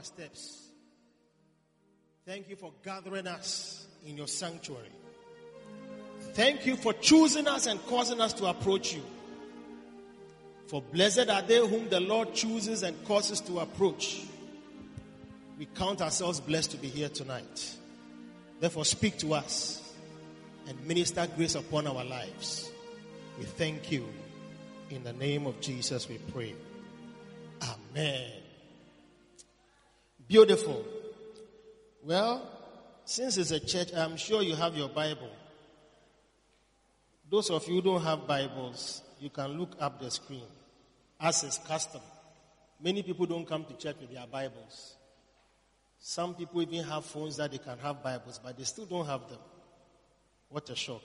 our steps. Thank you for gathering us in your sanctuary. Thank you for choosing us and causing us to approach you. For blessed are they whom the Lord chooses and causes to approach. We count ourselves blessed to be here tonight. Therefore, speak to us and minister grace upon our lives. We thank you. In the name of Jesus, we pray. Amen. Beautiful. Well, since it's a church, I'm sure you have your Bible. Those of you who don't have Bibles, you can look up the screen. As is custom. Many people don't come to church with their Bibles. Some people even have phones that they can have Bibles, but they still don't have them. What a shock.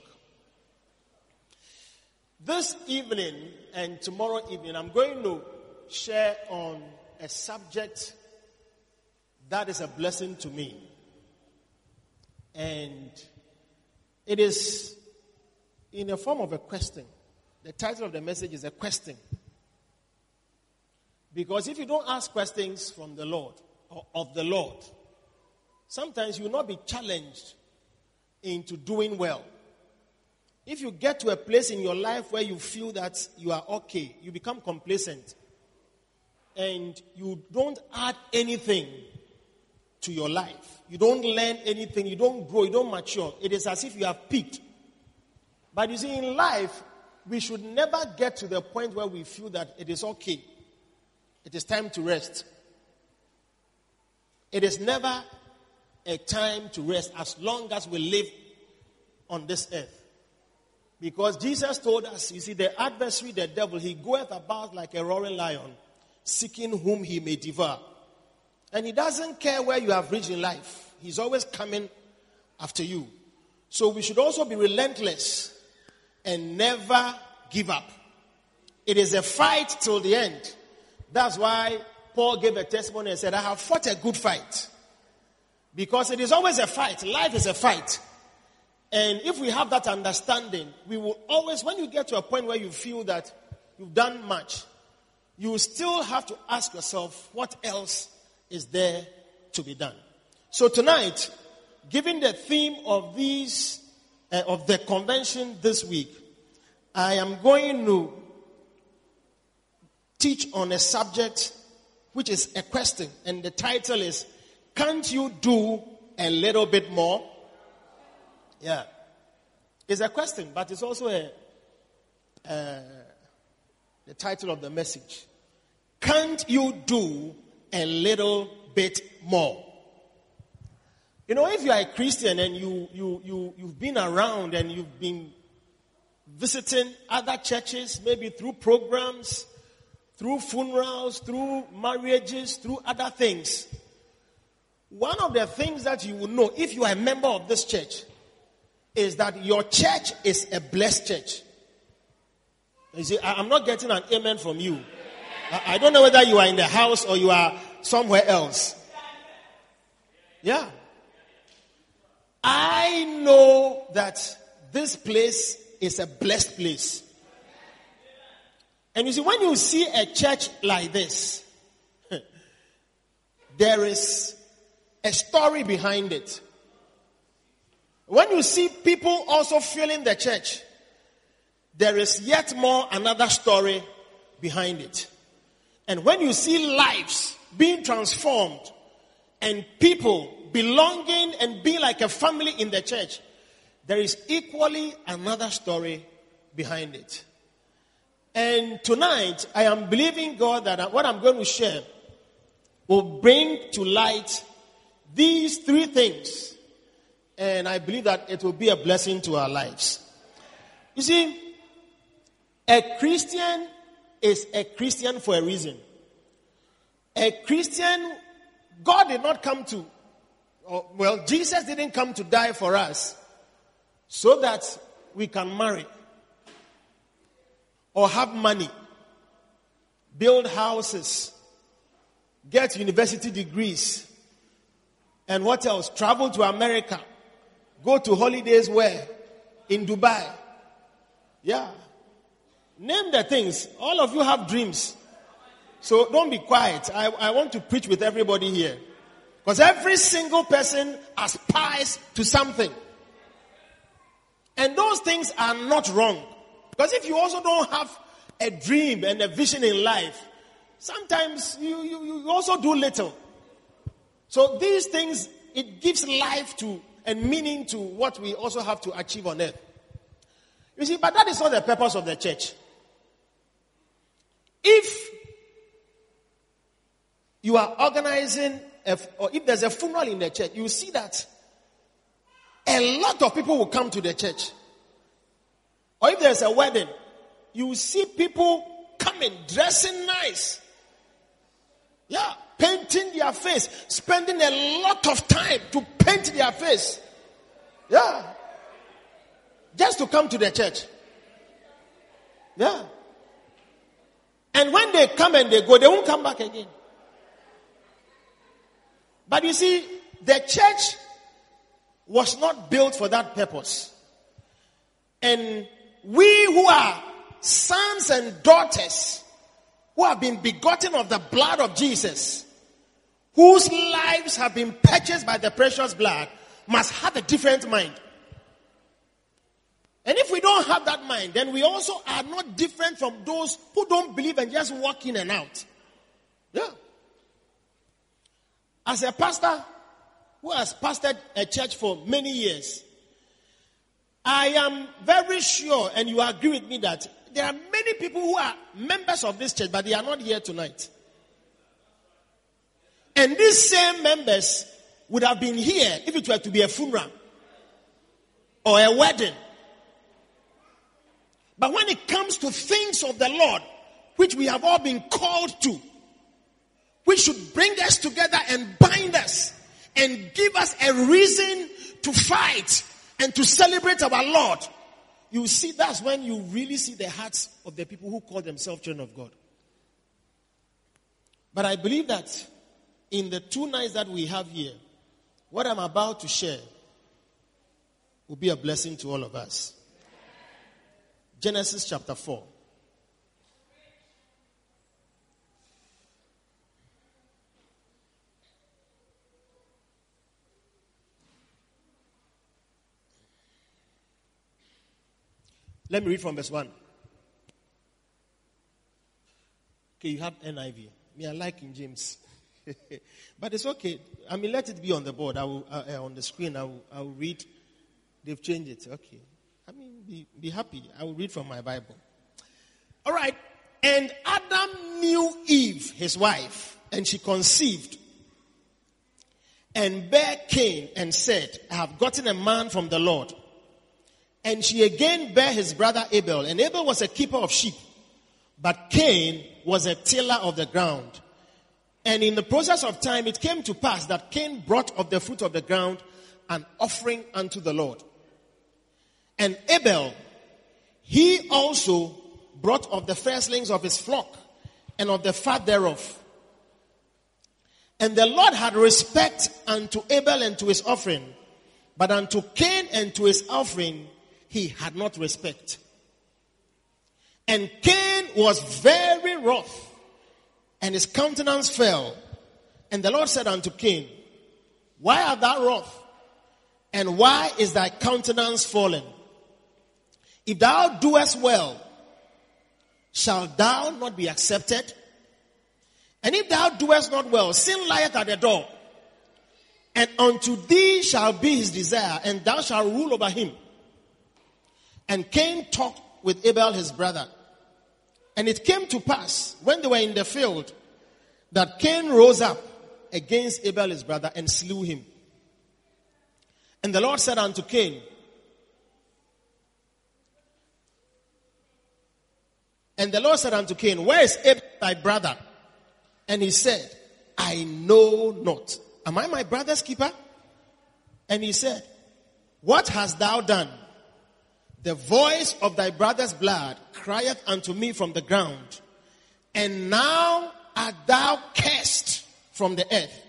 This evening and tomorrow evening, I'm going to share on a subject that is a blessing to me. And it is in the form of a question. The title of the message is a question. Because if you don't ask questions from the Lord or of the Lord, sometimes you will not be challenged into doing well. If you get to a place in your life where you feel that you are okay, you become complacent, and you don't add anything to your life, you don't learn anything, you don't grow, you don't mature, it is as if you have peaked. But you see, in life, we should never get to the point where we feel that it is okay. It is time to rest. It is never a time to rest as long as we live on this earth. Because Jesus told us, you see, the adversary, the devil, he goeth about like a roaring lion, seeking whom he may devour. And he doesn't care where you have reached in life, he's always coming after you. So we should also be relentless and never give up. It is a fight till the end. That's why Paul gave a testimony and said, I have fought a good fight. Because it is always a fight. Life is a fight. And if we have that understanding, we will always, when you get to a point where you feel that you've done much, you still have to ask yourself, what else is there to be done? So tonight, given the theme of these, uh, of the convention this week, I am going to teach on a subject which is a question, and the title is, Can't you do a little bit more? Yeah. It's a question, but it's also a, uh, the title of the message. Can't you do a little bit more? You know, if you are a Christian and you, you, you, you've been around and you've been visiting other churches, maybe through programs, through funerals, through marriages, through other things, one of the things that you will know if you are a member of this church is that your church is a blessed church. You see, I'm not getting an amen from you. I don't know whether you are in the house or you are somewhere else. Yeah. I know that this place is a blessed place. And you see, when you see a church like this, there is a story behind it. When you see people also filling the church, there is yet more another story behind it. And when you see lives being transformed and people belonging and being like a family in the church, there is equally another story behind it. And tonight, I am believing God that what I'm going to share will bring to light these three things. And I believe that it will be a blessing to our lives. You see, a Christian is a Christian for a reason. A Christian, God did not come to, well, Jesus didn't come to die for us so that we can marry or have money, build houses, get university degrees, and what else? Travel to America, go to holidays where? In Dubai. Yeah. Name the things. All of you have dreams. So don't be quiet. I, I want to preach with everybody here. Because every single person aspires to something. And those things are not wrong. Because if you also don't have a dream and a vision in life, sometimes you, you, you also do little. So these things, it gives life to and meaning to what we also have to achieve on earth. You see, but that is not the purpose of the church. If you are organizing, a, or if there's a funeral in the church, you see that a lot of people will come to the church. Or if there's a wedding, you see people coming, dressing nice. Yeah, painting their face, spending a lot of time to paint their face. Yeah. Just to come to the church. Yeah. And when they come and they go, they won't come back again. But you see, the church was not built for that purpose. And we who are sons and daughters who have been begotten of the blood of Jesus, whose lives have been purchased by the precious blood, must have a different mind. And if we don't have that mind, then we also are not different from those who don't believe and just walk in and out. Yeah. As a pastor who has pastored a church for many years, I am very sure, and you agree with me, that there are many people who are members of this church, but they are not here tonight. And these same members would have been here if it were to be a funeral or a wedding. But when it comes to things of the Lord, which we have all been called to, which should bring us together and bind us and give us a reason to fight and to celebrate our Lord, you see that's when you really see the hearts of the people who call themselves children of God. But I believe that in the two nights that we have here, what I'm about to share will be a blessing to all of us. Genesis chapter 4. Let me read from verse 1. Okay, you have NIV. Me, I like King James. but it's okay. I mean, let it be on the board. I will, uh, uh, on the screen, I will, I will read. They've changed it. Okay. I mean, be, be happy. I will read from my Bible. All right. And Adam knew Eve, his wife, and she conceived and bare Cain and said, I have gotten a man from the Lord. And she again bare his brother Abel. And Abel was a keeper of sheep, but Cain was a tiller of the ground. And in the process of time, it came to pass that Cain brought of the fruit of the ground an offering unto the Lord. And Abel, he also brought of the firstlings of his flock and of the fat thereof. And the Lord had respect unto Abel and to his offering, but unto Cain and to his offering he had not respect. And Cain was very wroth, and his countenance fell. And the Lord said unto Cain, Why art thou wroth? And why is thy countenance fallen? If thou doest well, shall thou not be accepted? And if thou doest not well, sin lieth at the door. And unto thee shall be his desire, and thou shalt rule over him. And Cain talked with Abel his brother. And it came to pass, when they were in the field, that Cain rose up against Abel his brother and slew him. And the Lord said unto Cain, And the Lord said unto Cain, Where is Abel thy brother? And he said, I know not. Am I my brother's keeper? And he said, What hast thou done? The voice of thy brother's blood crieth unto me from the ground. And now art thou cursed from the earth,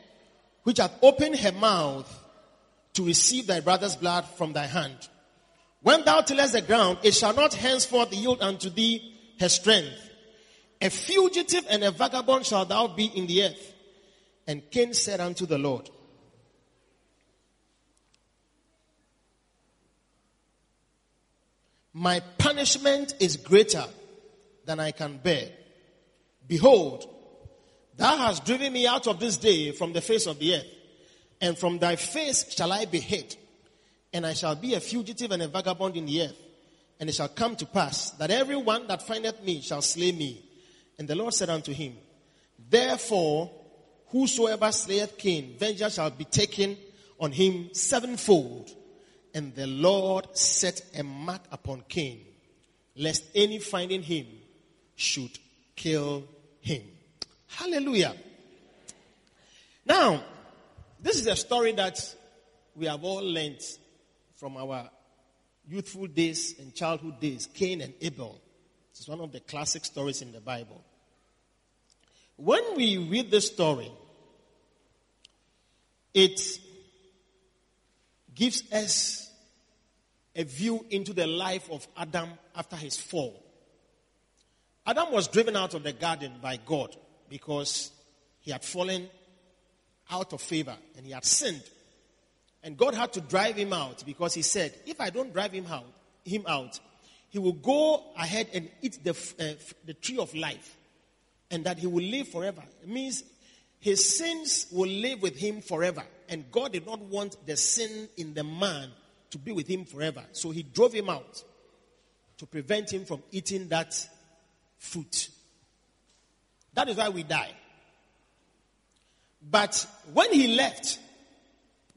which hath opened her mouth to receive thy brother's blood from thy hand. When thou tillest the ground, it shall not henceforth yield unto thee her strength. A fugitive and a vagabond shalt thou be in the earth. And Cain said unto the Lord, My punishment is greater than I can bear. Behold, thou hast driven me out of this day from the face of the earth, and from thy face shall I be hid, and I shall be a fugitive and a vagabond in the earth. And it shall come to pass that every one that findeth me shall slay me. And the Lord said unto him, Therefore, whosoever slayeth Cain, vengeance shall be taken on him sevenfold. And the Lord set a mark upon Cain, lest any finding him should kill him. Hallelujah. Now, this is a story that we have all learned from our youthful days and childhood days Cain and Abel. It's one of the classic stories in the Bible. When we read this story, it gives us a view into the life of Adam after his fall. Adam was driven out of the garden by God because he had fallen out of favor and he had sinned. And God had to drive him out because he said, if I don't drive him out, him out, he will go ahead and eat the, uh, the tree of life and that he will live forever. It means his sins will live with him forever. And God did not want the sin in the man to be with him forever. So he drove him out to prevent him from eating that fruit. That is why we die. But when he left,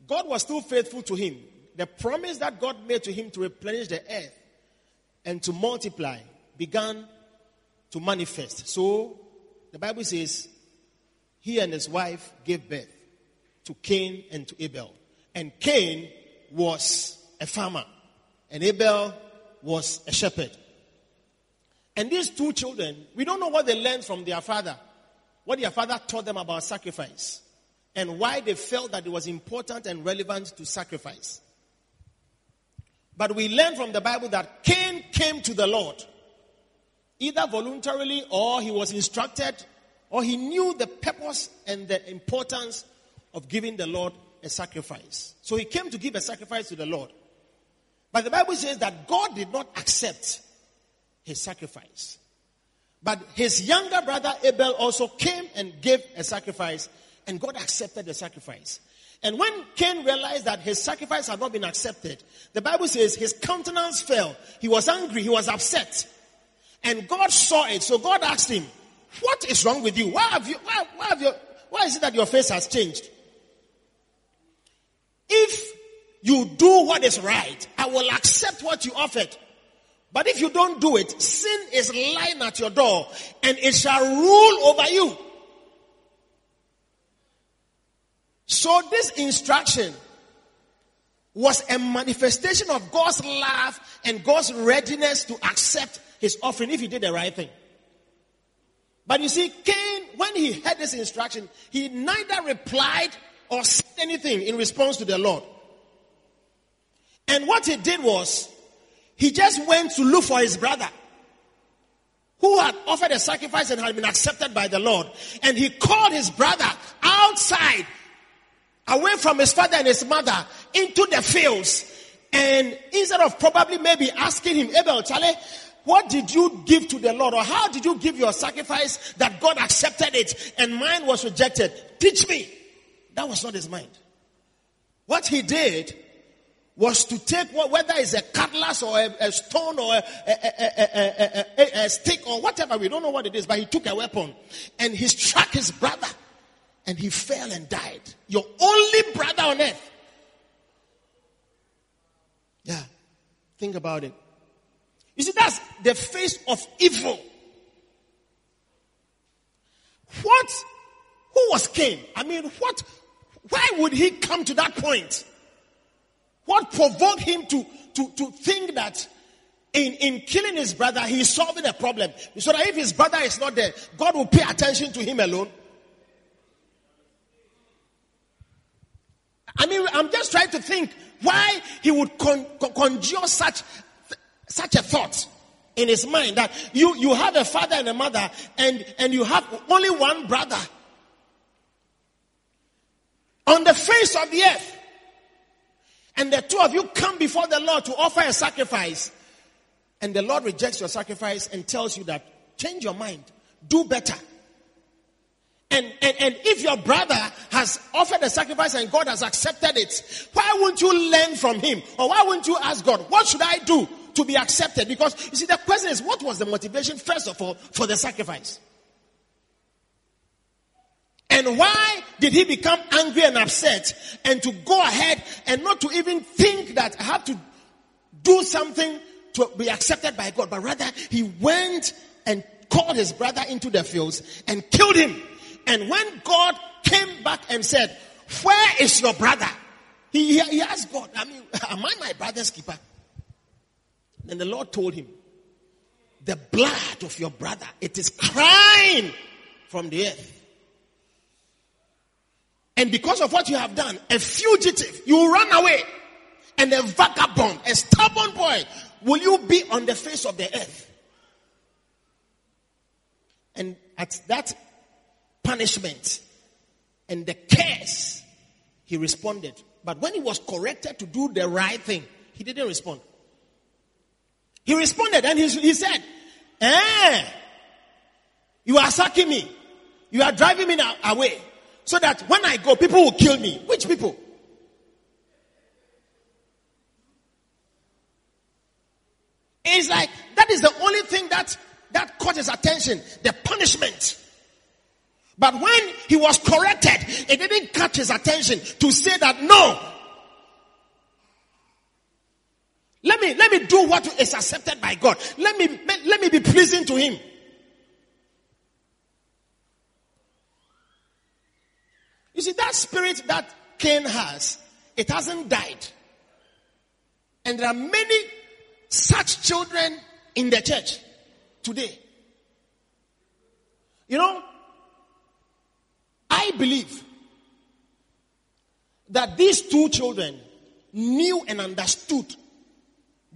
God was still faithful to him. The promise that God made to him to replenish the earth and to multiply began to manifest. So the Bible says he and his wife gave birth to Cain and to Abel. And Cain was a farmer, and Abel was a shepherd. And these two children, we don't know what they learned from their father, what their father taught them about sacrifice, and why they felt that it was important and relevant to sacrifice. But we learn from the Bible that Cain came to the Lord, either voluntarily or he was instructed or he knew the purpose and the importance of giving the Lord a sacrifice. So he came to give a sacrifice to the Lord. But the Bible says that God did not accept his sacrifice. But his younger brother Abel also came and gave a sacrifice, and God accepted the sacrifice. And when Cain realized that his sacrifice had not been accepted, the Bible says his countenance fell. He was angry, he was upset. And God saw it. So God asked him, What is wrong with you? Why have you why, why have you why is it that your face has changed? If you do what is right, I will accept what you offered. But if you don't do it, sin is lying at your door and it shall rule over you. So this instruction was a manifestation of God's love and God's readiness to accept his offering if he did the right thing. But you see, Cain, when he heard this instruction, he neither replied or said anything in response to the Lord. And what he did was, he just went to look for his brother who had offered a sacrifice and had been accepted by the Lord. And he called his brother outside, away from his father and his mother, into the fields. And instead of probably maybe asking him, Abel, Charlie, what did you give to the Lord? Or how did you give your sacrifice that God accepted it and mine was rejected? Teach me. That was not his mind. What he did was to take what whether it's a cutlass or a, a stone or a, a, a, stick or whatever, we don't know what it is, but he took a weapon and he struck his brother and he fell and died. Your only brother on earth. Yeah. Think about it. You see, that's the face of evil. What? Who was Cain? I mean, what? Why would he come to that point? What provoked him to, to, to think that in, in killing his brother, he's solving a problem? So that if his brother is not there, God will pay attention to him alone. I mean, I'm just trying to think why he would con- con- conjure such, such a thought in his mind that you, you have a father and a mother and, and you have only one brother on the face of the earth. And the two of you come before the Lord to offer a sacrifice. And the Lord rejects your sacrifice and tells you that change your mind, do better. And, and, and if your brother has offered a sacrifice and God has accepted it, why wouldn't you learn from him? Or why wouldn't you ask God, what should I do to be accepted? Because you see, the question is, what was the motivation, first of all, for the sacrifice? And why did he become angry and upset and to go ahead and not to even think that I have to do something to be accepted by God, but rather he went and called his brother into the fields and killed him. And when God came back and said, Where is your brother? He, he asked God, I mean, am I my brother's keeper? And the Lord told him, The blood of your brother, it is crying from the earth. And because of what you have done, a fugitive, you run away. And a vagabond, a stubborn boy, will you be on the face of the earth? And at that punishment and the curse, he responded. But when he was corrected to do the right thing, he didn't respond. He responded and he, he said, Eh, you are sucking me. You are driving me away. So that when I go, people will kill me. Which people? It's like that is the only thing that that caught his attention the punishment. But when he was corrected, it didn't catch his attention to say that no. Let me, let me do what is accepted by God. Let me, let me be pleasing to him. You see, that spirit that Cain has, it hasn't died. And there are many such children in the church today. You know, I believe that these two children knew and understood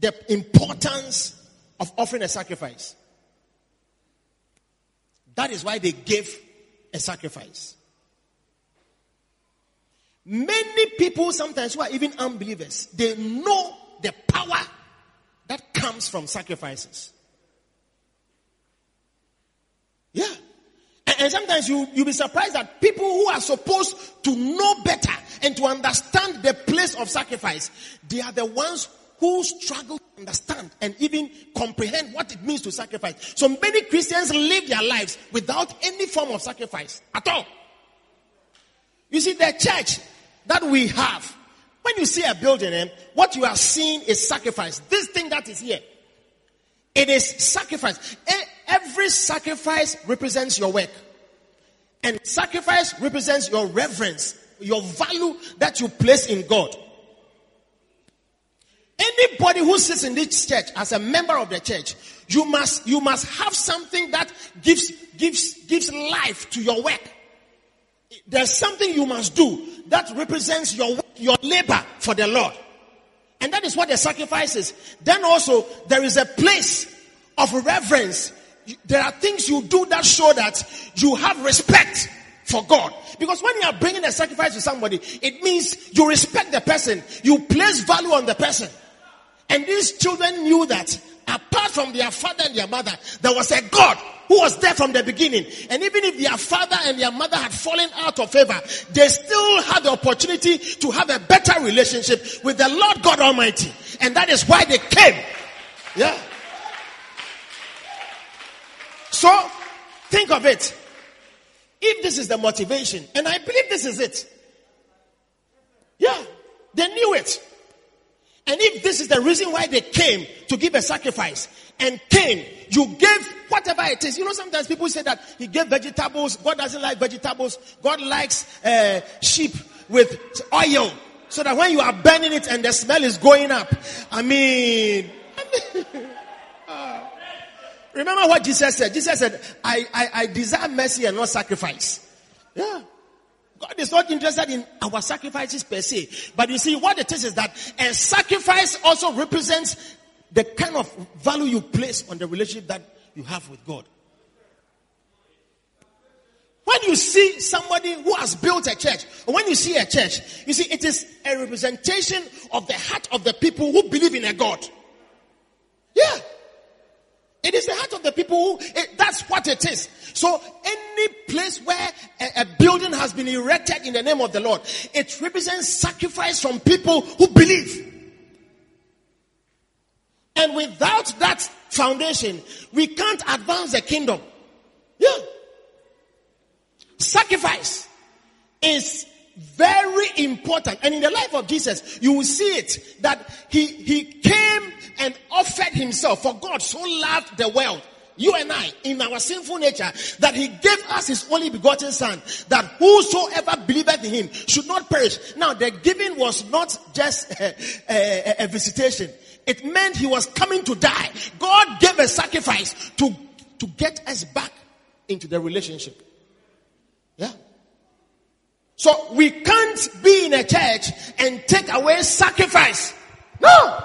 the importance of offering a sacrifice. That is why they gave a sacrifice. Many people sometimes who are even unbelievers, they know the power that comes from sacrifices. Yeah. And, and sometimes you, you'll be surprised that people who are supposed to know better and to understand the place of sacrifice, they are the ones who struggle to understand and even comprehend what it means to sacrifice. So many Christians live their lives without any form of sacrifice at all. You see, the church that we have, when you see a building, eh, what you are seeing is sacrifice. This thing that is here, it is sacrifice. Every sacrifice represents your work. And sacrifice represents your reverence, your value that you place in God. Anybody who sits in this church as a member of the church, you must, you must have something that gives, gives, gives life to your work. There's something you must do that represents your, work, your labor for the Lord. And that is what the sacrifice is. Then also, there is a place of reverence. There are things you do that show that you have respect for God. Because when you are bringing a sacrifice to somebody, it means you respect the person. You place value on the person. And these children knew that apart from their father and their mother, there was a God who was there from the beginning. And even if their father and their mother had fallen out of favor, they still had the opportunity to have a better relationship with the Lord God Almighty. And that is why they came. Yeah. So, think of it. if this is the motivation, and I believe this is it, yeah, they knew it. And if this is the reason why they came to give a sacrifice and came, you gave whatever it is. You know, sometimes people say that he gave vegetables. God doesn't like vegetables. God likes uh, sheep with oil so that when you are burning it and the smell is going up. I mean, uh, remember what Jesus said? Jesus said, I, I, I desire mercy and not sacrifice. Yeah. God is not interested in our sacrifices per se. But you see, what it is is that a sacrifice also represents the kind of value you place on the relationship that you have with God. When you see somebody who has built a church, or when you see a church, you see it is a representation of the heart of the people who believe in a God. Yeah. It is the heart of the people who, it, that's what it is. So any place where a, a, building has been erected in the name of the Lord, it represents sacrifice from people who believe. And without that foundation, we can't advance the kingdom. Yeah. Sacrifice is very important. And in the life of Jesus, you will see it that he, he came and offered himself for God so loved the world. You and I, in our sinful nature, that he gave us his only begotten son, that whosoever believeth in him should not perish. Now, the giving was not just a, a, a visitation. It meant he was coming to die. God gave a sacrifice to, to get us back into the relationship. So we can't be in a church and take away sacrifice. No.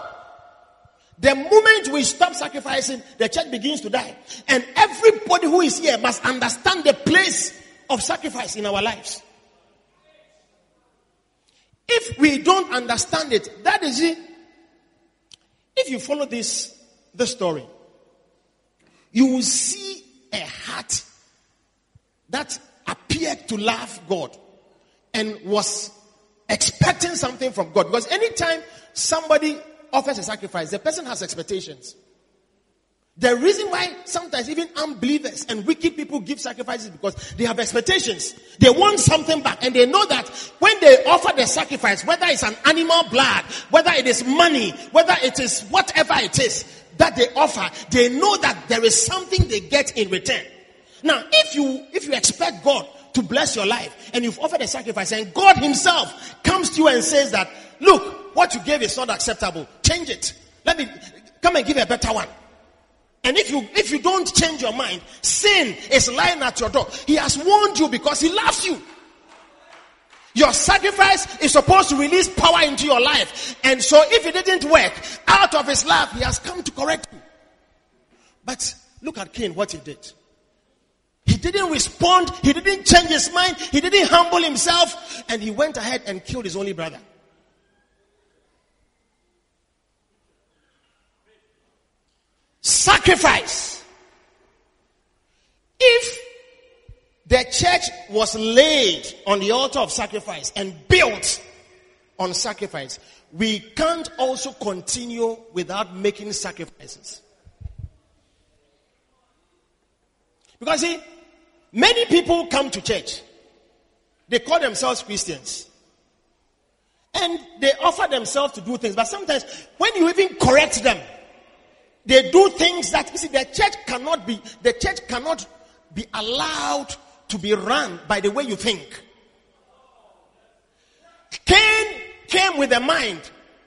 The moment we stop sacrificing, the church begins to die. And everybody who is here must understand the place of sacrifice in our lives. If we don't understand it, that is it. If you follow this, this story, you will see a heart that appeared to love God and was expecting something from God. Because anytime somebody offers a sacrifice, the person has expectations. The reason why sometimes even unbelievers and wicked people give sacrifices because they have expectations. They want something back and they know that when they offer the sacrifice, whether it's an animal blood, whether it is money, whether it is whatever it is that they offer, they know that there is something they get in return. Now, if you, if you expect God to bless your life and you've offered a sacrifice and God himself comes to you and says that, look, what you gave is not acceptable. Change it. Let me come and give a better one. And if you if you don't change your mind, sin is lying at your door. He has warned you because he loves you. Your sacrifice is supposed to release power into your life. And so if it didn't work, out of his love, he has come to correct you. But look at Cain, what he did. He didn't respond. He didn't change his mind. He didn't humble himself. And he went ahead and killed his only brother. Sacrifice. If the church was laid on the altar of sacrifice and built on sacrifice, we can't also continue without making sacrifices. Because see, Many people come to church. They call themselves Christians. And they offer themselves to do things. But sometimes when you even correct them, they do things that you see the church cannot be the church cannot be allowed to be run by the way you think. Cain came with a mind.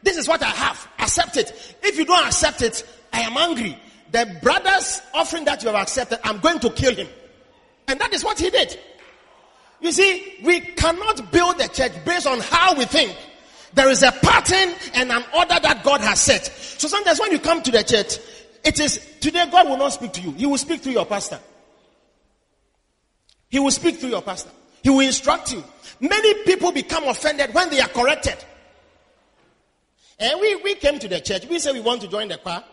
This is what I have. Accept it. If you don't accept it, I am angry. The brother's offering that you have accepted, I'm going to kill him. And that is what he did. You see, we cannot build a church based on how we think. There is a pattern and an order that God has set. So sometimes when you come to the church, it is today God will not speak to you. He will speak through your pastor. He will speak through your pastor. He will instruct you. Many people become offended when they are corrected. And we, we came to the church. We say we want to join the choir.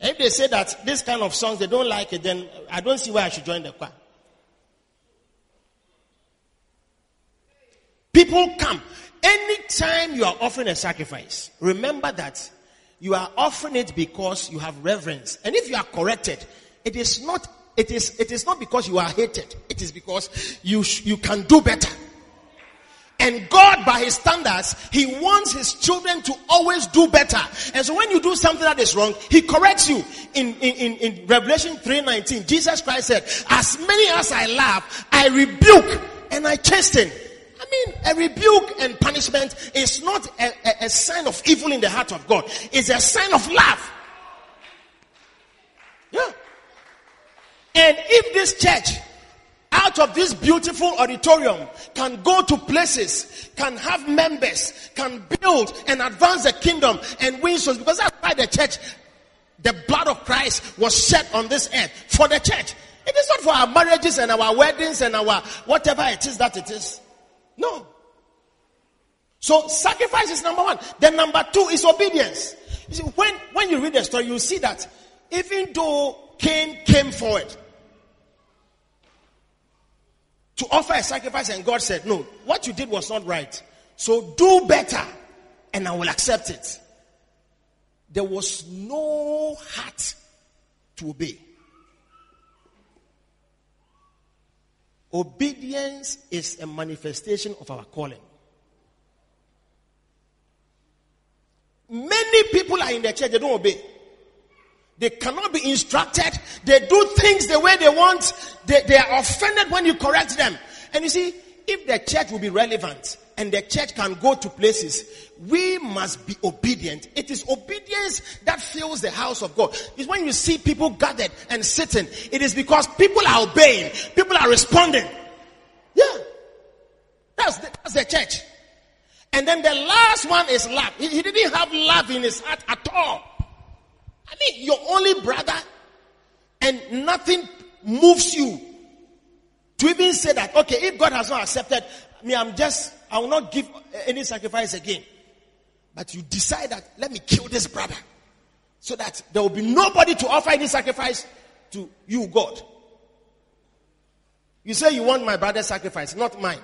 If they say that this kind of songs they don't like it, then I don't see why I should join the choir. People come. Anytime you are offering a sacrifice, remember that you are offering it because you have reverence. And if you are corrected, it is not it is, it is not because you are hated. It is because you, sh- you can do better. And God, by his standards, he wants his children to always do better. And so when you do something that is wrong, he corrects you. In, in, in, in Revelation 3.19, Jesus Christ said, as many as I love, I rebuke and I chasten. I mean, a rebuke and punishment is not a, a, a sign of evil in the heart of God. It's a sign of love. Yeah. And if this church out of this beautiful auditorium can go to places, can have members, can build and advance the kingdom and win souls. Because that's why the church, the blood of Christ was shed on this earth for the church. It is not for our marriages and our weddings and our whatever it is that it is. No. So sacrifice is number one. Then number two is obedience. You see, when, when you read the story, you see that even though Cain came forward, to offer a sacrifice, and God said, No, what you did was not right. So do better, and I will accept it. There was no heart to obey. Obedience is a manifestation of our calling. Many people are in the church, they don't obey. They cannot be instructed. They do things the way they want. They, they are offended when you correct them. And you see, if the church will be relevant and the church can go to places, we must be obedient. It is obedience that fills the house of God. It's when you see people gathered and sitting, it is because people are obeying, people are responding. Yeah. That's the, that's the church. And then the last one is love. He, he didn't have love in his heart at all. I mean, your only brother, and nothing moves you to even say that, okay, if God has not accepted me, I'm just, I will not give any sacrifice again. But you decide that, let me kill this brother. So that there will be nobody to offer any sacrifice to you, God. You say you want my brother's sacrifice, not mine.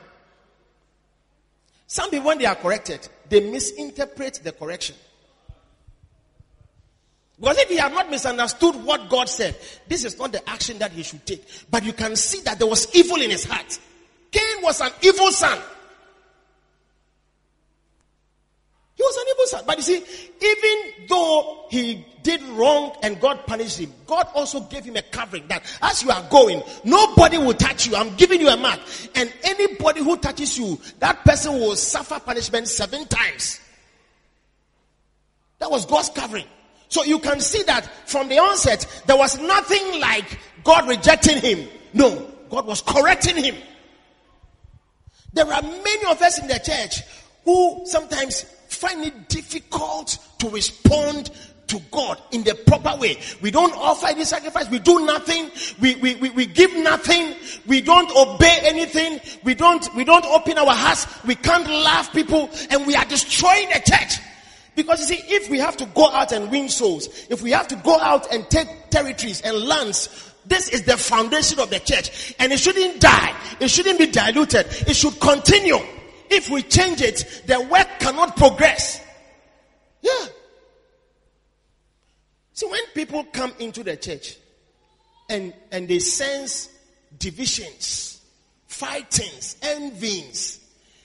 Some people, when they are corrected, they misinterpret the correction. Because if he had not misunderstood what God said, this is not the action that he should take. But you can see that there was evil in his heart. Cain was an evil son. An evil son. But you see, even though he did wrong and God punished him, God also gave him a covering that as you are going, nobody will touch you. I'm giving you a mark. And anybody who touches you, that person will suffer punishment seven times. That was God's covering. So you can see that from the onset, there was nothing like God rejecting him. No, God was correcting him. There are many of us in the church who sometimes find it difficult to respond to God in the proper way. We don't offer any sacrifice. We do nothing. We, we, we, we, give nothing. We don't obey anything. We don't, we don't open our hearts. We can't love people and we are destroying the church. Because you see, if we have to go out and win souls, if we have to go out and take territories and lands, this is the foundation of the church. And it shouldn't die. It shouldn't be diluted. It should continue. If we change it, the work cannot progress. Yeah. See, when people come into the church and, and they sense divisions, fightings, envyings,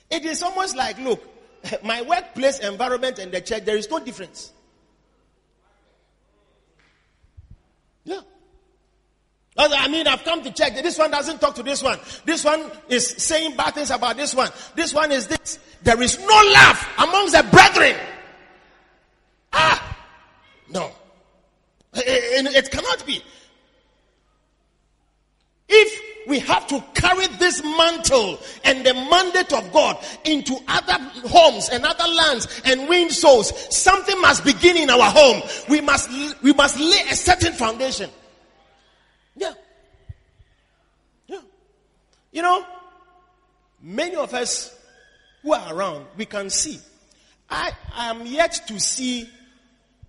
it is almost like, look, my workplace environment and the church, there is no difference. Yeah. I mean, I've come to check. This one doesn't talk to this one. This one is saying bad things about this one. This one is this. There is no love amongst the brethren. Ah! No. It, it cannot be. If we have to carry this mantle and the mandate of God into other homes and other lands and win souls. Something must begin in our home. We must, we must lay a certain foundation. Yeah. Yeah. You know, many of us who are around, we can see. I am yet to see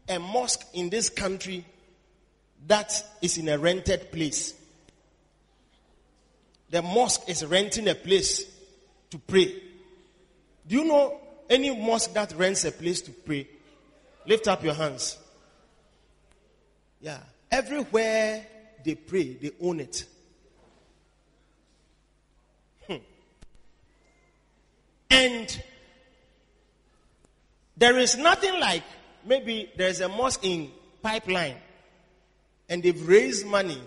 a mosque in this country that is in a rented place the mosque is renting a place to pray. Do you know any mosque that rents a place to pray? Lift up your hands. Yeah. Everywhere they pray, they own it. And there is nothing like maybe there's a mosque in pipeline and they've raised money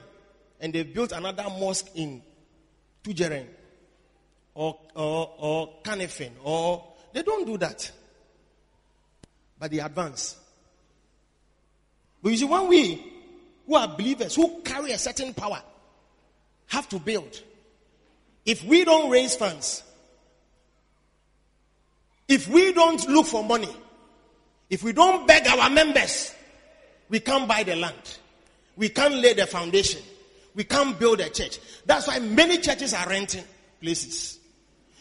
and they've built another mosque in Tujereng or, or, or Kanifing or they don't do that. But they advance. But you see, when we who are believers, who carry a certain power, have to build, if we don't raise funds, if we don't look for money, if we don't beg our members, we can't buy the land. We can't lay the foundation. We can't build a church. That's why many churches are renting places.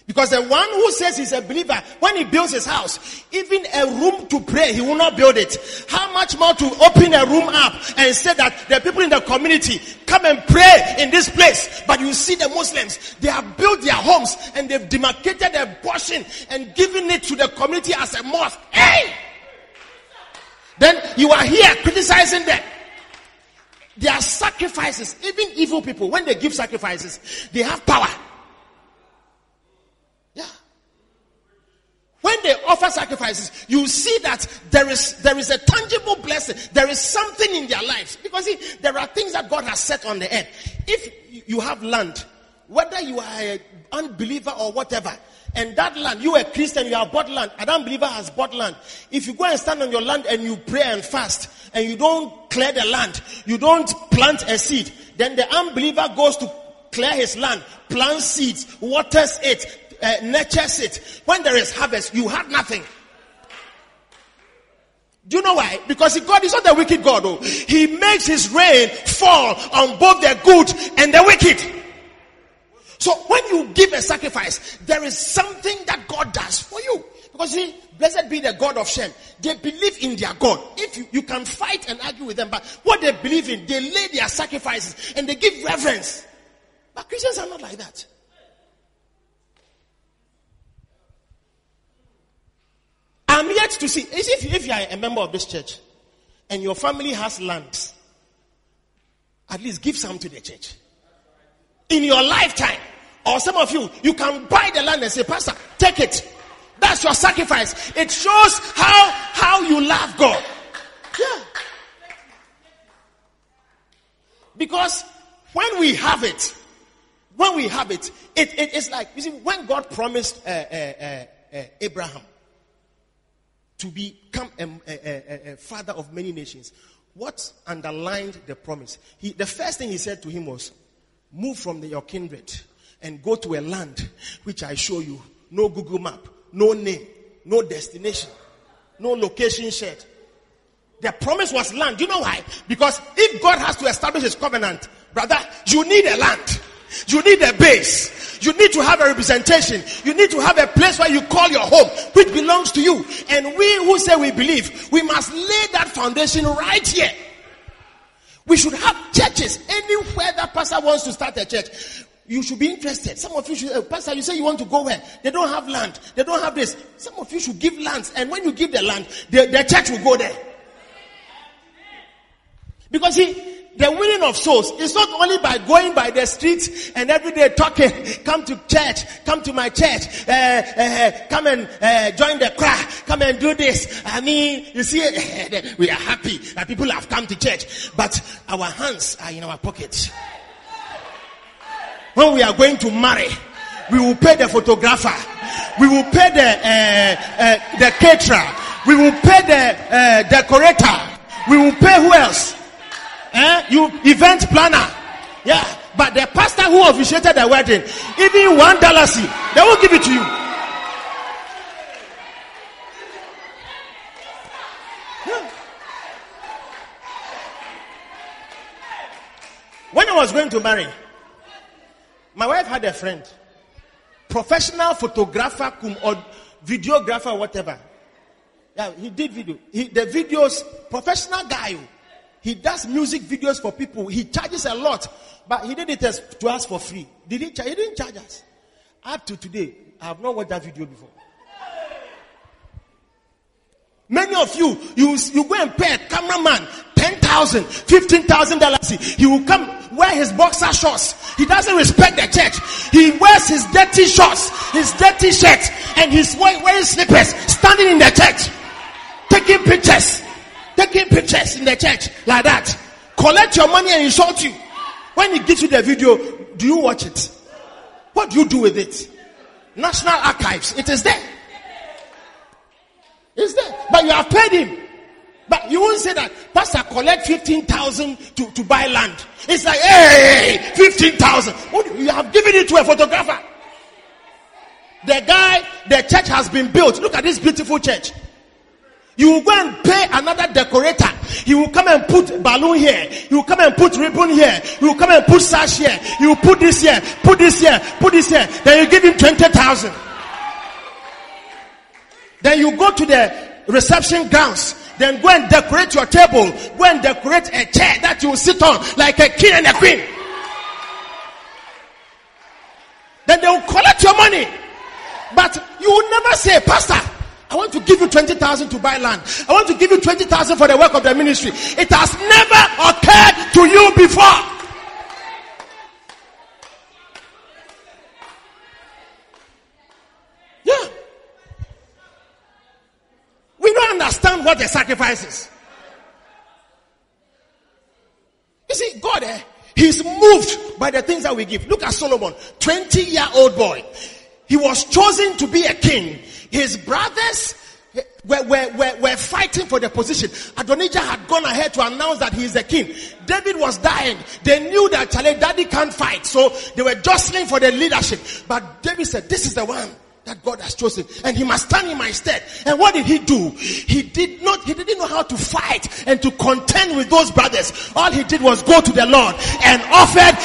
Because the one who says he's a believer, when he builds his house, even a room to pray, he will not build it. How much more to open a room up and say that the people in the community come and pray in this place. But you see the Muslims, they have built their homes and they've demarcated a portion and given it to the community as a mosque. Hey! Then you are here criticizing them. Their sacrifices, even evil people, when they give sacrifices, they have power. When they offer sacrifices, you see that there is there is a tangible blessing. There is something in their lives. Because see, there are things that God has set on the earth. If you have land, whether you are an unbeliever or whatever, and that land, you a Christian, you have bought land. An unbeliever has bought land. If you go and stand on your land and you pray and fast, and you don't clear the land, you don't plant a seed, then the unbeliever goes to clear his land, plants seeds, waters it, uh, nurtures it. When there is harvest, you have nothing. Do you know why? Because God is not a wicked God. Oh. He makes his rain fall on both the good and the wicked. So when you give a sacrifice, there is something that God does for you. Because see, blessed be the God of Shem. They believe in their God. If you, you can fight and argue with them, but what they believe in, they lay their sacrifices and they give reverence. But Christians are not like that. I'm yet to see. If, if you are a member of this church and your family has land, at least give some to the church. In your lifetime. Or some of you, you can buy the land and say, Pastor, take it. That's your sacrifice. It shows how, how you love God. Yeah. Because when we have it, when we have it, it, it is like, you see, when God promised uh, uh, uh, uh Abraham to become a, a, a, father of many nations, what underlined the promise? He, the first thing he said to him was, move from the, your kindred and go to a land which I show you. No Google map, no name, no destination, no location shared. The promise was land. Do you know why? Because if God has to establish his covenant, brother, you need a land. You need a base. You need to have a representation. You need to have a place where you call your home, which belongs to you. And we who say we believe, we must lay that foundation right here. We should have churches anywhere that pastor wants to start a church you should be interested. Some of you should, uh, Pastor, you say you want to go where? They don't have land. They don't have this. Some of you should give lands. And when you give the land, the, the church will go there. Because see, the winning of souls is not only by going by the streets and every day talking, come to church, come to my church, uh, uh, come and uh, join the choir, come and do this. I mean, you see, we are happy that people have come to church, but our hands are in our pockets when we are going to marry, we will pay the photographer, we will pay the uh, uh, the caterer, we will pay the uh, decorator, we will pay who else? Eh? You event planner, yeah. But the pastor who officiated the wedding, even one dollar, see, they will give it to you. When I was going to marry, my wife had a friend, professional photographer or videographer, whatever. Yeah, he did video. He, the videos, professional guy. He does music videos for people. He charges a lot, but he did it as, to us for free. Did he? He didn't charge us. Up to today, I have not watched that video before. Many of you, you, you go and pay a cameraman 10,000, 15,000 dollars. He will come wear his boxer shorts. He doesn't respect the church. He wears his dirty shorts, his dirty shirt, and he's wearing slippers, standing in the church, taking pictures, taking pictures in the church like that. Collect your money and insult you. When he gives you the video, do you watch it? What do you do with it? National Archives, it is there. It's there. But you have paid him. But you won't say that, Pastor, collect 15,000 to, to buy land. It's like, hey, 15,000. You have given it to a photographer. The guy, the church has been built. Look at this beautiful church. You will go and pay another decorator. He will come and put balloon here. He will come and put ribbon here. He will come and put sash here. He will put this here, put this here, put this here. Then you give him 20,000. Then you go to the reception grounds. Then go and decorate your table. Go and decorate a chair that you will sit on like a king and a queen. Then they will collect your money. But you will never say, Pastor, I want to give you 20,000 to buy land. I want to give you 20,000 for the work of the ministry. It has never occurred to you before. Yeah. We don't understand what the sacrifice is. You see, God, eh, He's moved by the things that we give. Look at Solomon, 20 year old boy. He was chosen to be a king. His brothers were, were, were, were fighting for the position. Adonijah had gone ahead to announce that he is the king. David was dying. They knew that Charlie daddy can't fight. So they were jostling for the leadership. But David said, this is the one that God has chosen and he must stand in my stead. And what did he do? He did not, he didn't know how to fight and to contend with those brothers. All he did was go to the Lord and offered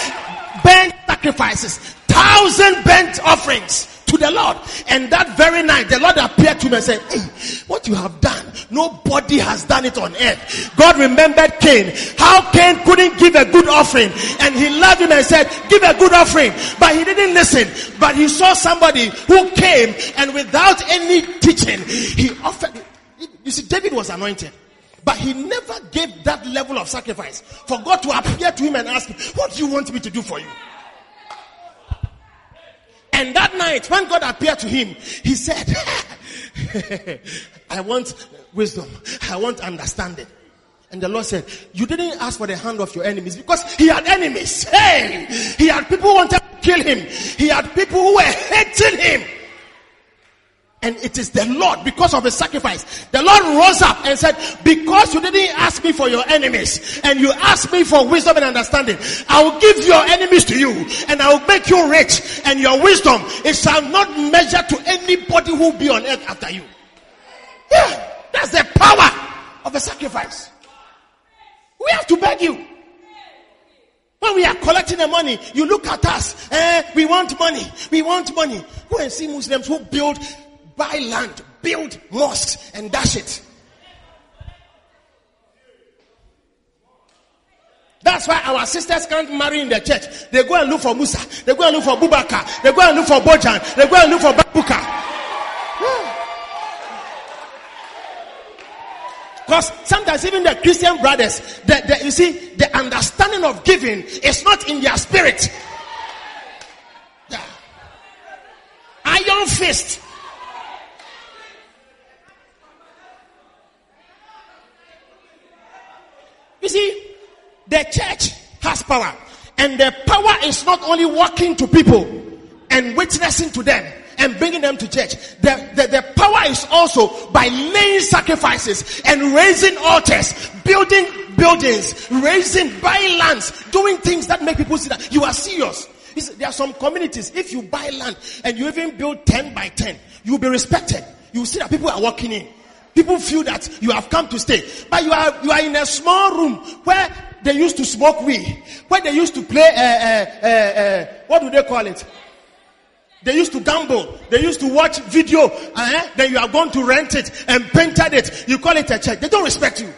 burnt sacrifices, thousand burnt offerings to the Lord. And that very night, the Lord appeared to me and said, hey, what you have done, nobody has done it on earth. God remembered Cain. How Cain couldn't give a good offering. And he loved him and said, give a good offering. But he didn't listen. But he saw somebody who came and without any teaching, he offered. You see, David was anointed. But he never gave that level of sacrifice for God to appear to him and ask him, What do you want me to do for you? And that night, when God appeared to him, he said, I want wisdom, I want understanding. And the Lord said, You didn't ask for the hand of your enemies because he had enemies. Hey, he had people who wanted to kill him, he had people who were hating him. And it is the Lord because of the sacrifice. The Lord rose up and said, because you didn't ask me for your enemies and you asked me for wisdom and understanding, I will give your enemies to you and I will make you rich and your wisdom, it shall not measure to anybody who will be on earth after you. Yeah, that's the power of the sacrifice. We have to beg you. When we are collecting the money, you look at us. Eh, we want money. We want money. Go and see Muslims who build buy land, build mosques, and dash it. That's why our sisters can't marry in the church. They go and look for Musa. They go and look for Bubaka. They go and look for Bojan. They go and look for Babuka. Because sometimes even the Christian brothers, the, the, you see, the understanding of giving is not in their spirit. Yeah. Iron fist. You see, the church has power. And the power is not only walking to people and witnessing to them and bringing them to church. The, the, the power is also by laying sacrifices and raising altars, building buildings, raising, buying lands, doing things that make people see that you are serious. There are some communities, if you buy land and you even build 10 by 10, you'll be respected. You see that people are walking in. People feel that you have come to stay, but you are you are in a small room where they used to smoke weed, where they used to play. Uh, uh, uh, what do they call it? They used to gamble. They used to watch video. Uh, then you are going to rent it and painted it. You call it a church. They don't respect you.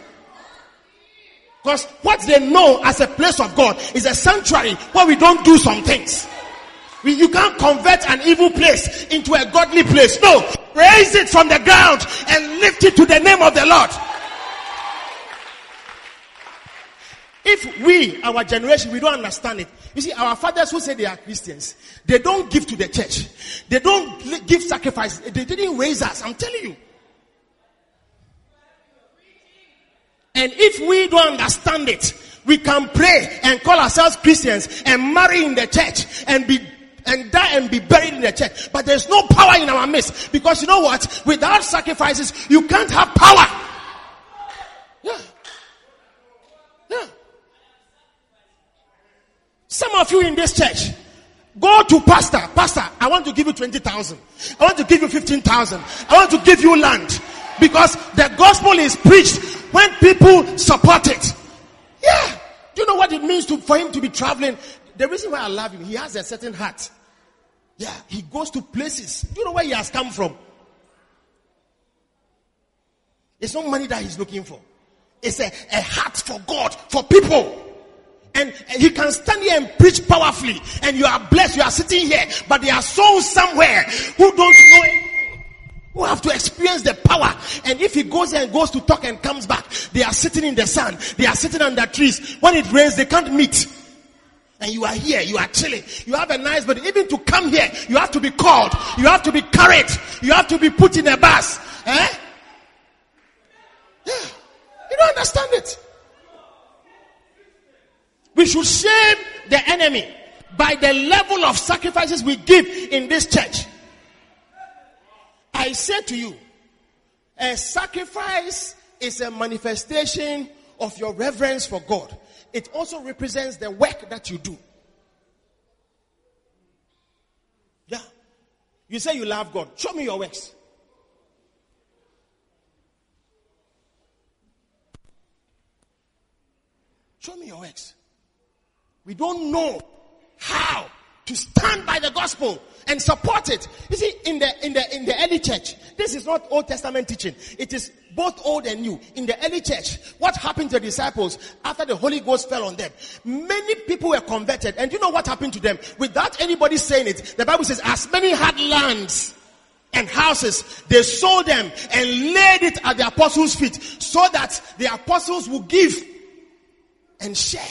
Because what they know as a place of God is a sanctuary where we don't do some things. You can't convert an evil place into a godly place. No, raise it from the ground and lift it to the name of the Lord. if we, our generation, we don't understand it. You see, our fathers who say they are Christians, they don't give to the church. They don't give sacrifice. They didn't raise us. I'm telling you. And if we don't understand it, we can pray and call ourselves Christians and marry in the church and be and die and be buried in the church. But there's no power in our midst because you know what? Without sacrifices, you can't have power. Yeah. Yeah. Some of you in this church, go to pastor. Pastor, I want to give you 20,000. I want to give you 15,000. I want to give you land. Because the gospel is preached when people support it. Yeah. Do you know what it means to, for him to be traveling? The reason why I love him, he has a certain heart. Yeah, he goes to places. Do you know where he has come from? It's not money that he's looking for. It's a, a heart for God, for people. And he can stand here and preach powerfully. And you are blessed. You are sitting here. But there are souls somewhere who don't know anything. Who have to experience the power. And if he goes and goes to talk and comes back, they are sitting in the sun. They are sitting under trees. When it rains, they can't meet. And you are here, you are chilling. You have a nice but Even to come here, you have to be called. You have to be carried. You have to be put in a bus. Eh? Yeah. You don't understand it. We should shame the enemy by the level of sacrifices we give in this church. I say to you, a sacrifice is a manifestation of your reverence for God. It also represents the work that you do. Yeah. You say you love God. Show me your works. Show me your works. We don't know how to stand by the gospel and support it. You see, in the in the in the early church, this is not Old Testament teaching. It is both old and new. In the early church, what happened to the disciples after the Holy Ghost fell on them? Many people were converted, and you know what happened to them? Without anybody saying it, the Bible says, as many had lands and houses, they sold them and laid it at the apostles' feet so that the apostles would give and share.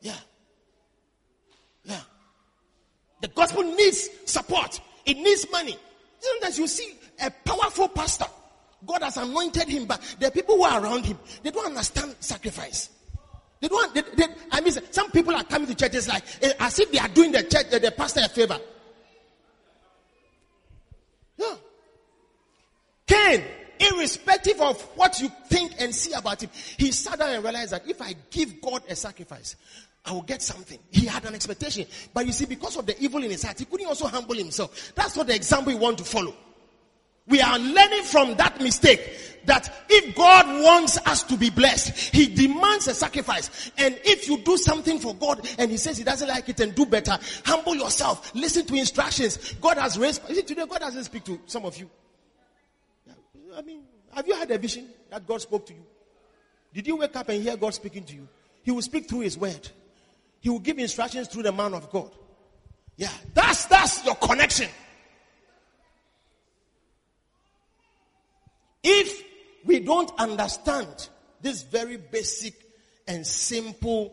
Yeah. Yeah. The gospel needs support. It needs money. Sometimes you see a powerful pastor. God has anointed him, but the people who are around him, they don't understand sacrifice. They don't. They, they, I mean, some people are coming to churches like eh, as if they are doing the church, the pastor a favor. Yeah. Cain irrespective of what you think and see about him, he sat down and realized that if I give God a sacrifice, I will get something. He had an expectation. But you see, because of the evil in his heart, he couldn't also humble himself. That's not the example we want to follow. We are learning from that mistake that if God wants us to be blessed, He demands a sacrifice. And if you do something for God and He says He doesn't like it and do better, humble yourself. Listen to instructions. God has raised. See, today God doesn't speak to some of you. I mean, have you had a vision that God spoke to you? Did you wake up and hear God speaking to you? He will speak through His word. He will give instructions through the man of God. Yeah, that's that's your connection. If we don't understand this very basic and simple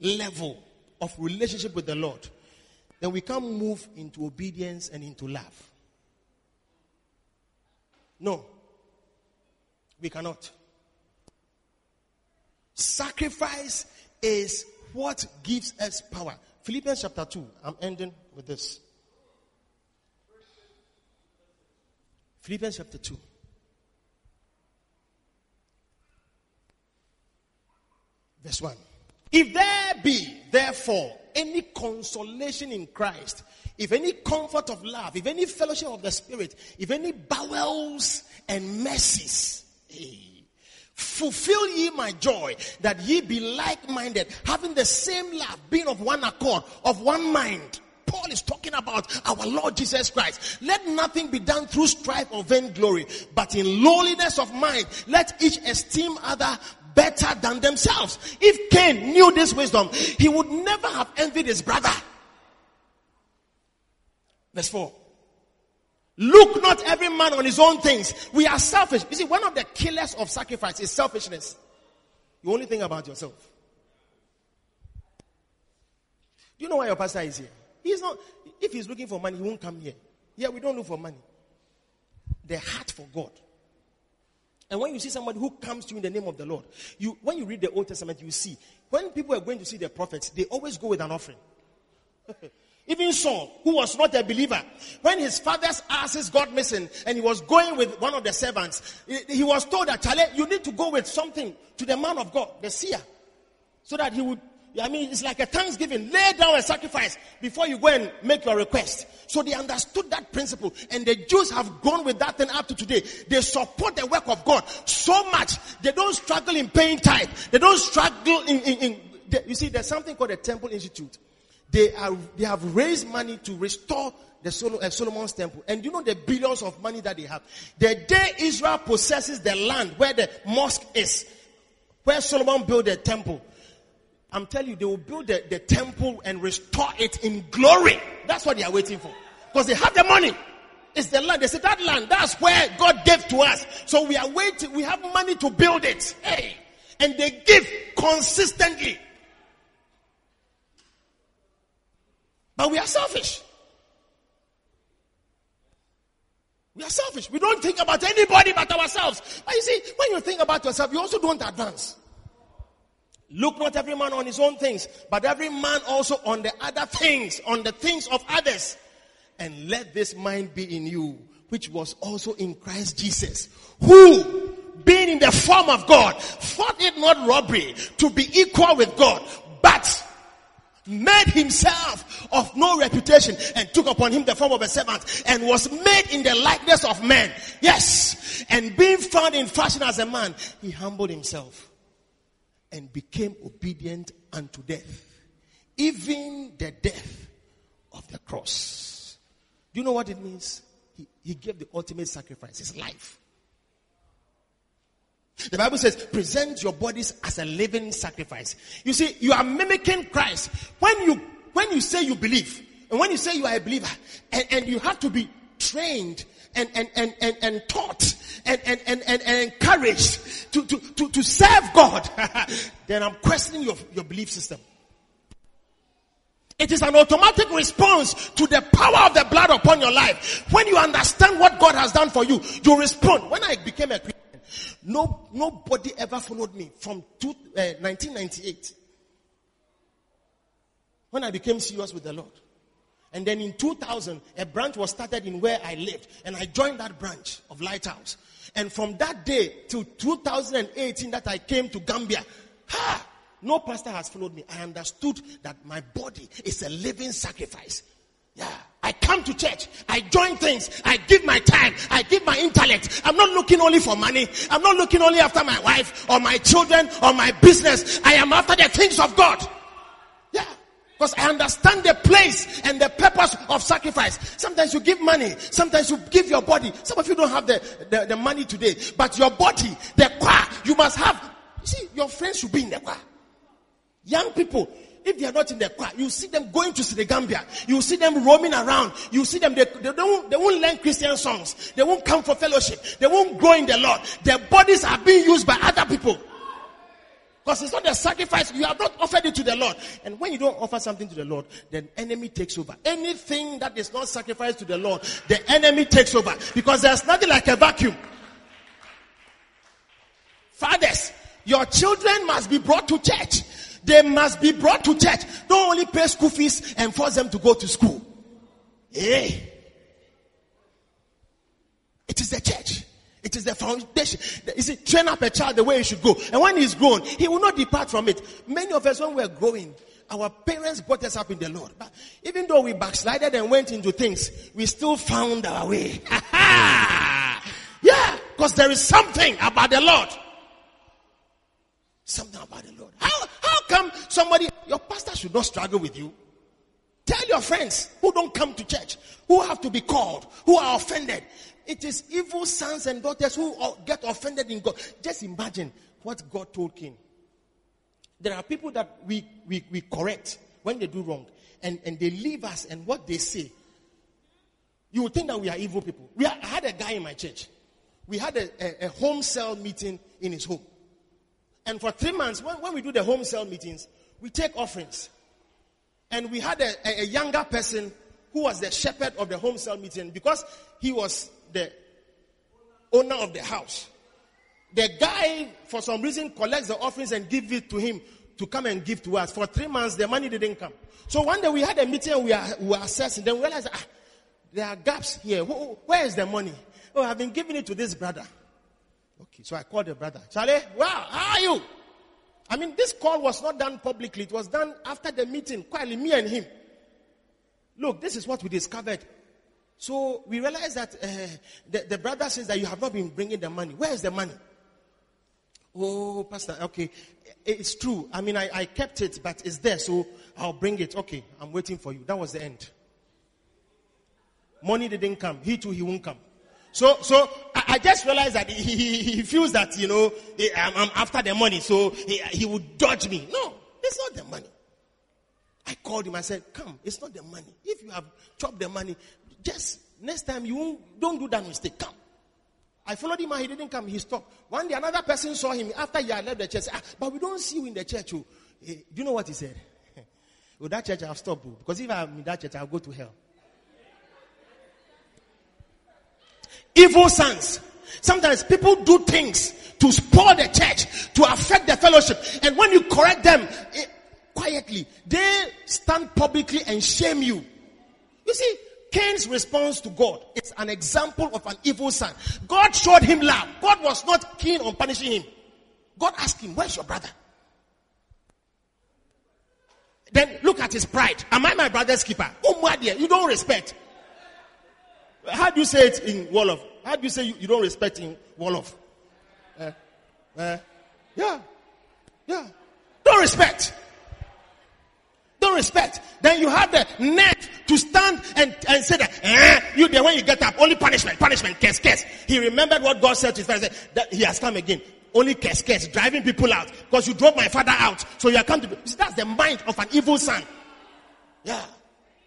level of relationship with the Lord, then we can't move into obedience and into love. No. We cannot. Sacrifice is what gives us power. Philippians chapter 2. I'm ending with this. Philippians chapter 2. Verse 1. If there be, therefore, any consolation in Christ, if any comfort of love, if any fellowship of the Spirit, if any bowels and mercies, hey, fulfill ye my joy, that ye be like minded, having the same love, being of one accord, of one mind. Paul is talking about our Lord Jesus Christ. Let nothing be done through strife or vainglory, but in lowliness of mind, let each esteem other better than themselves. If Cain knew this wisdom, he would never have envied his brother. Verse 4. Look not every man on his own things. We are selfish. You see, one of the killers of sacrifice is selfishness. You only think about yourself. Do you know why your pastor is here? He's not, if he's looking for money, he won't come here. Yeah, we don't look for money. The heart for God. And when you see somebody who comes to you in the name of the Lord, you when you read the Old Testament, you see when people are going to see the prophets, they always go with an offering. Even Saul, who was not a believer, when his father's asses got missing and he was going with one of the servants, he was told that, Charlie, you need to go with something to the man of God, the seer, so that he would I mean, it's like a thanksgiving. Lay down a sacrifice before you go and make your request. So they understood that principle. And the Jews have gone with that thing up to today. They support the work of God so much. They don't struggle in paying tithe. They don't struggle in, in, in the, you see, there's something called the Temple Institute. They are, they have raised money to restore the Sol- uh, Solomon's temple. And you know the billions of money that they have. The day Israel possesses the land where the mosque is, where Solomon built the temple, I'm telling you, they will build the, the temple and restore it in glory. That's what they are waiting for. Because they have the money. It's the land. They say that land, that's where God gave to us. So we are waiting. We have money to build it. Hey. And they give consistently. But we are selfish. We are selfish. We don't think about anybody but ourselves. But you see, when you think about yourself, you also don't advance. Look not every man on his own things, but every man also on the other things, on the things of others. And let this mind be in you, which was also in Christ Jesus, who, being in the form of God, thought it not robbery to be equal with God, but made himself of no reputation and took upon him the form of a servant and was made in the likeness of men. Yes. And being found in fashion as a man, he humbled himself and became obedient unto death, even the death of the cross. Do you know what it means? He, he gave the ultimate sacrifice, his life. The Bible says, present your bodies as a living sacrifice. You see, you are mimicking Christ. When you, when you say you believe, and when you say you are a believer, and, and you have to be trained and, and, and, and, and taught and, and, and, and, and encouraged to, to, to, to serve God, then I'm questioning your, your belief system. It is an automatic response to the power of the blood upon your life. When you understand what God has done for you, you respond. When I became a Christian, no, nobody ever followed me from two, uh, 1998. When I became serious with the Lord. And then in 2000, a branch was started in where I lived. And I joined that branch of Lighthouse. And from that day till 2018 that I came to Gambia, ha, no pastor has followed me. I understood that my body is a living sacrifice. Yeah. I come to church. I join things. I give my time. I give my intellect. I'm not looking only for money. I'm not looking only after my wife or my children or my business. I am after the things of God. Yeah. Because I understand the place and the purpose of sacrifice. Sometimes you give money. Sometimes you give your body. Some of you don't have the, the, the money today. But your body, the choir, you must have. You see, your friends should be in the choir. Young people, if they are not in the choir, you see them going to the Gambia. You see them roaming around. You see them, they, they, don't, they won't learn Christian songs. They won't come for fellowship. They won't grow in the Lord. Their bodies are being used by other people. Because it's not a sacrifice. You have not offered it to the Lord. And when you don't offer something to the Lord, the enemy takes over. Anything that is not sacrificed to the Lord, the enemy takes over. Because there's nothing like a vacuum. Fathers, your children must be brought to church. They must be brought to church. Don't only pay school fees and force them to go to school. Hey. It is the church. It is the foundation. You see, train up a child the way he should go. And when he's grown, he will not depart from it. Many of us, when we're growing, our parents brought us up in the Lord. But even though we backslided and went into things, we still found our way. yeah, because there is something about the Lord. Something about the Lord. How come somebody, your pastor should not struggle with you? Tell your friends who don't come to church, who have to be called, who are offended. It is evil sons and daughters who get offended in God. Just imagine what God told King. There are people that we, we, we correct when they do wrong, and, and they leave us, and what they say, You would think that we are evil people. We are, I had a guy in my church. We had a, a, a home cell meeting in his home. And for three months, when, when we do the home cell meetings, we take offerings. And we had a, a, younger person who was the shepherd of the home cell meeting because he was the owner of the house. The guy, for some reason, collects the offerings and gives it to him to come and give to us. For three months, the money didn't come. So one day we had a meeting and we are, we were assessing. Then we realized, ah, there are gaps here. Where is the money? Oh, I've been giving it to this brother. Okay, so I called the brother. Charlie, wow, how are you? I mean, this call was not done publicly. It was done after the meeting, quietly, me and him. Look, this is what we discovered. So we realized that uh, the, the brother says that you have not been bringing the money. Where is the money? Oh, Pastor, okay. It's true. I mean, I, I kept it, but it's there, so I'll bring it. Okay, I'm waiting for you. That was the end. Money didn't come. He too, he won't come. So, so I, I just realized that he, he, he, feels that, you know, I'm, I'm after the money, so he, he would dodge me. No, it's not the money. I called him. I said, Come, it's not the money. If you have chopped the money, just next time you don't do that mistake. Come. I followed him and he didn't come. He stopped. One day another person saw him after he had left the church. Said, ah, but we don't see you in the church. Oh. Eh, do you know what he said? well, that church I'll stop. Oh, because if I'm in that church, I'll go to hell. Evil sons. Sometimes people do things to spoil the church, to affect the fellowship. And when you correct them eh, quietly, they stand publicly and shame you. You see, Cain's response to God is an example of an evil son. God showed him love. God was not keen on punishing him. God asked him, Where's your brother? Then look at his pride. Am I my brother's keeper? Oh, dear, you don't respect. How do you say it in Wolof? How do you say you, you don't respect in Wolof? Uh, uh, yeah. Yeah. Don't respect. Don't respect. Then you have the nerve to stand and, and say that, eh, you there when you get up, only punishment, punishment, curse, curse. He remembered what God said to his father, that he has come again. Only curse, curse, driving people out. Because you drove my father out. So you are come to, that's the mind of an evil son. Yeah.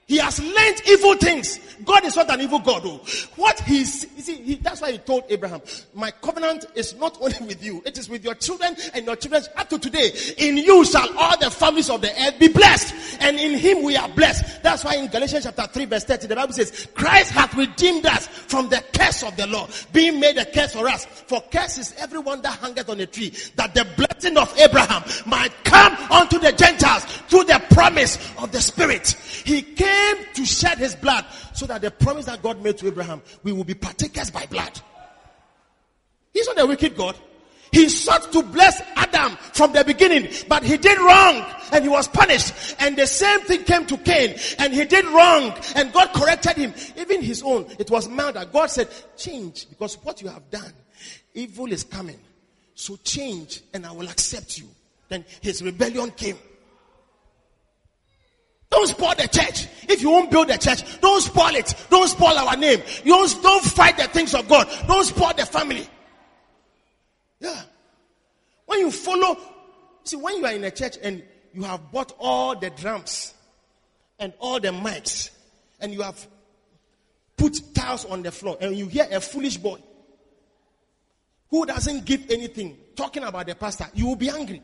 He has learned evil things. God is not an evil God. Oh. What he's, you see, he, that's why he told Abraham, my covenant is not only with you, it is with your children and your children up to today. In you shall all the families of the earth be blessed. And in him we are blessed. That's why in Galatians chapter 3 verse 30, the Bible says, Christ hath redeemed us from the curse of the law, being made a curse for us. For curse is everyone that hangeth on a tree, that the blessing of Abraham might come unto the Gentiles through the promise of the Spirit. He came came to shed his blood so that the promise that God made to Abraham, we will be partakers by blood. He's not a wicked God. He sought to bless Adam from the beginning, but he did wrong and he was punished. And the same thing came to Cain and he did wrong and God corrected him. Even his own, it was murder. God said, change because what you have done, evil is coming. So change and I will accept you. Then his rebellion came. Don't spoil the church. If you won't build the church, don't spoil it. Don't spoil our name. You don't, don't fight the things of God. Don't spoil the family. Yeah. When you follow, see, when you are in a church and you have bought all the drums and all the mics and you have put tiles on the floor and you hear a foolish boy who doesn't give anything talking about the pastor, you will be angry.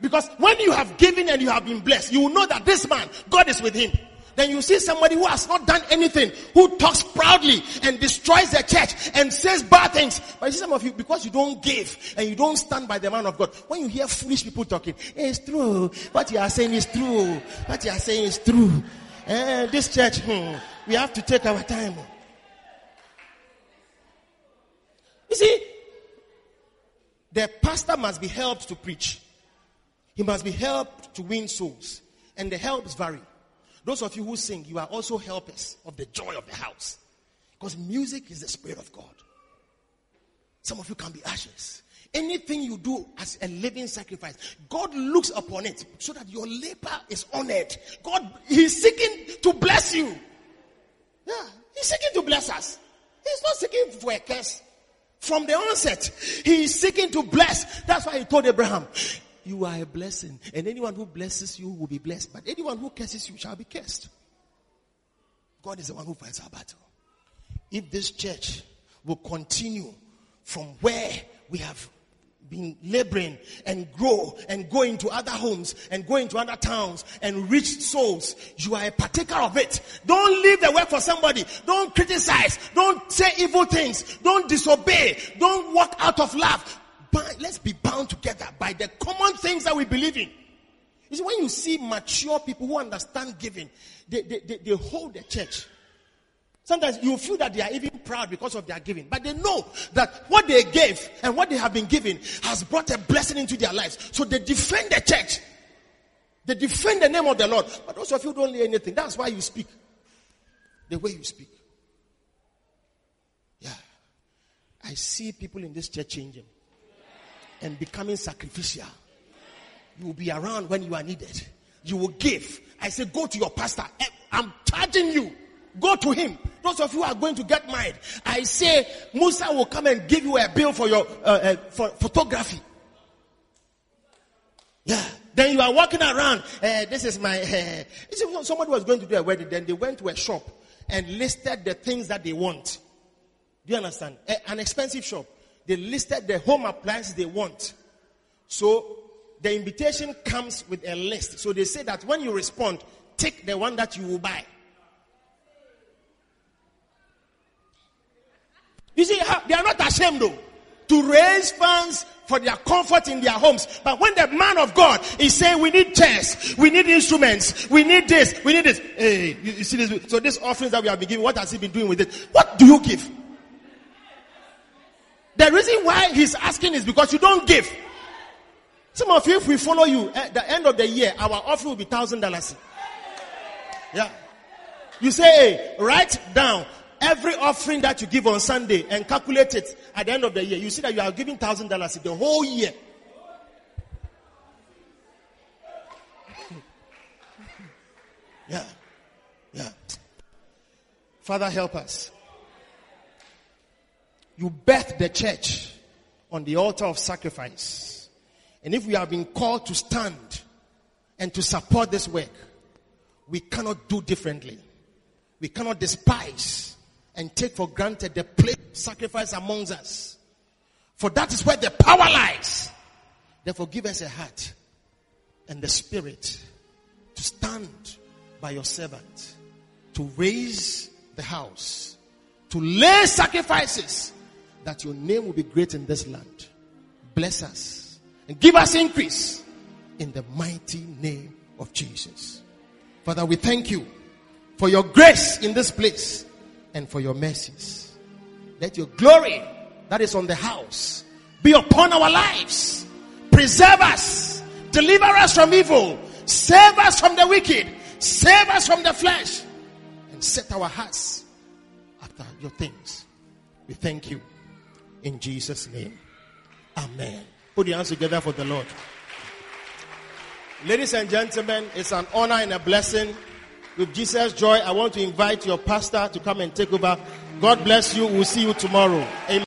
Because when you have given and you have been blessed, you will know that this man, God is with him. Then you see somebody who has not done anything, who talks proudly and destroys the church and says bad things. But you see some of you, because you don't give and you don't stand by the man of God, when you hear foolish people talking, hey, it's true. What you are saying is true. What you are saying is true. Eh, this church, hmm, we have to take our time. You see, the pastor must be helped to preach. He must be helped to win souls. And the helps vary. Those of you who sing, you are also helpers of the joy of the house. Because music is the spirit of God. Some of you can be ashes. Anything you do as a living sacrifice, God looks upon it so that your labor is honored. God, He's seeking to bless you. Yeah, He's seeking to bless us. He's not seeking for a curse. From the onset, He is seeking to bless. That's why He told Abraham, you are a blessing. And anyone who blesses you will be blessed. But anyone who curses you shall be cursed. God is the one who fights our battle. If this church will continue from where we have been laboring and grow and go into other homes and go into other towns and reach souls. You are a partaker of it. Don't leave the work for somebody. Don't criticize. Don't say evil things. Don't disobey. Don't walk out of love. Let's be bound together by the common things that we believe in. You see, when you see mature people who understand giving, they, they, they, they hold the church. Sometimes you feel that they are even proud because of their giving, but they know that what they gave and what they have been given has brought a blessing into their lives. So they defend the church. They defend the name of the Lord. But those of you don't lay anything. That's why you speak. The way you speak. Yeah. I see people in this church changing and becoming sacrificial. You will be around when you are needed. You will give. I say, go to your pastor. Eh, I'm charging you. Go to him. Those of you are going to get married. I say Musa will come and give you a bill for your uh, uh, for photography. Yeah. Then you are walking around. Uh, this is my. Uh, somebody was going to do a wedding. Then they went to a shop and listed the things that they want. Do you understand? an expensive shop. They listed the home appliances they want. So the invitation comes with a list. So they say that when you respond, take the one that you will buy. You see, they are not ashamed though to raise funds for their comfort in their homes. But when the man of God is saying, we need chairs, we need instruments, we need this, we need this. Hey, you, you see this? So this offerings that we have been giving, what has he been doing with it? What do you give? The reason why he's asking is because you don't give. Some of you, if we follow you, at the end of the year, our offering will be thousand dollars. Yeah. You say, hey, write down every offering that you give on Sunday and calculate it at the end of the year, you see that you are giving thousand dollars the whole year. yeah. Yeah. Father, help us. You birth the church on the altar of sacrifice. And if we have been called to stand and to support this work, we cannot do differently. We cannot despise and take for granted the place sacrifice amongst us. For that is where the power lies. Therefore, give us a heart and the spirit to stand by your servant, to raise the house, to lay sacrifices, that your name will be great in this land. Bless us and give us increase in the mighty name of Jesus. Father, we thank you for your grace in this place and for your mercies. Let your glory that is on the house be upon our lives. Preserve us. Deliver us from evil. Save us from the wicked. Save us from the flesh. And set our hearts after your things. We thank you. In Jesus' name. Amen. Put your hands together for the Lord. Ladies and gentlemen, it's an honor and a blessing with Jesus Joy, I want to invite your pastor to come and take over. God bless you. We'll see you tomorrow. Amen.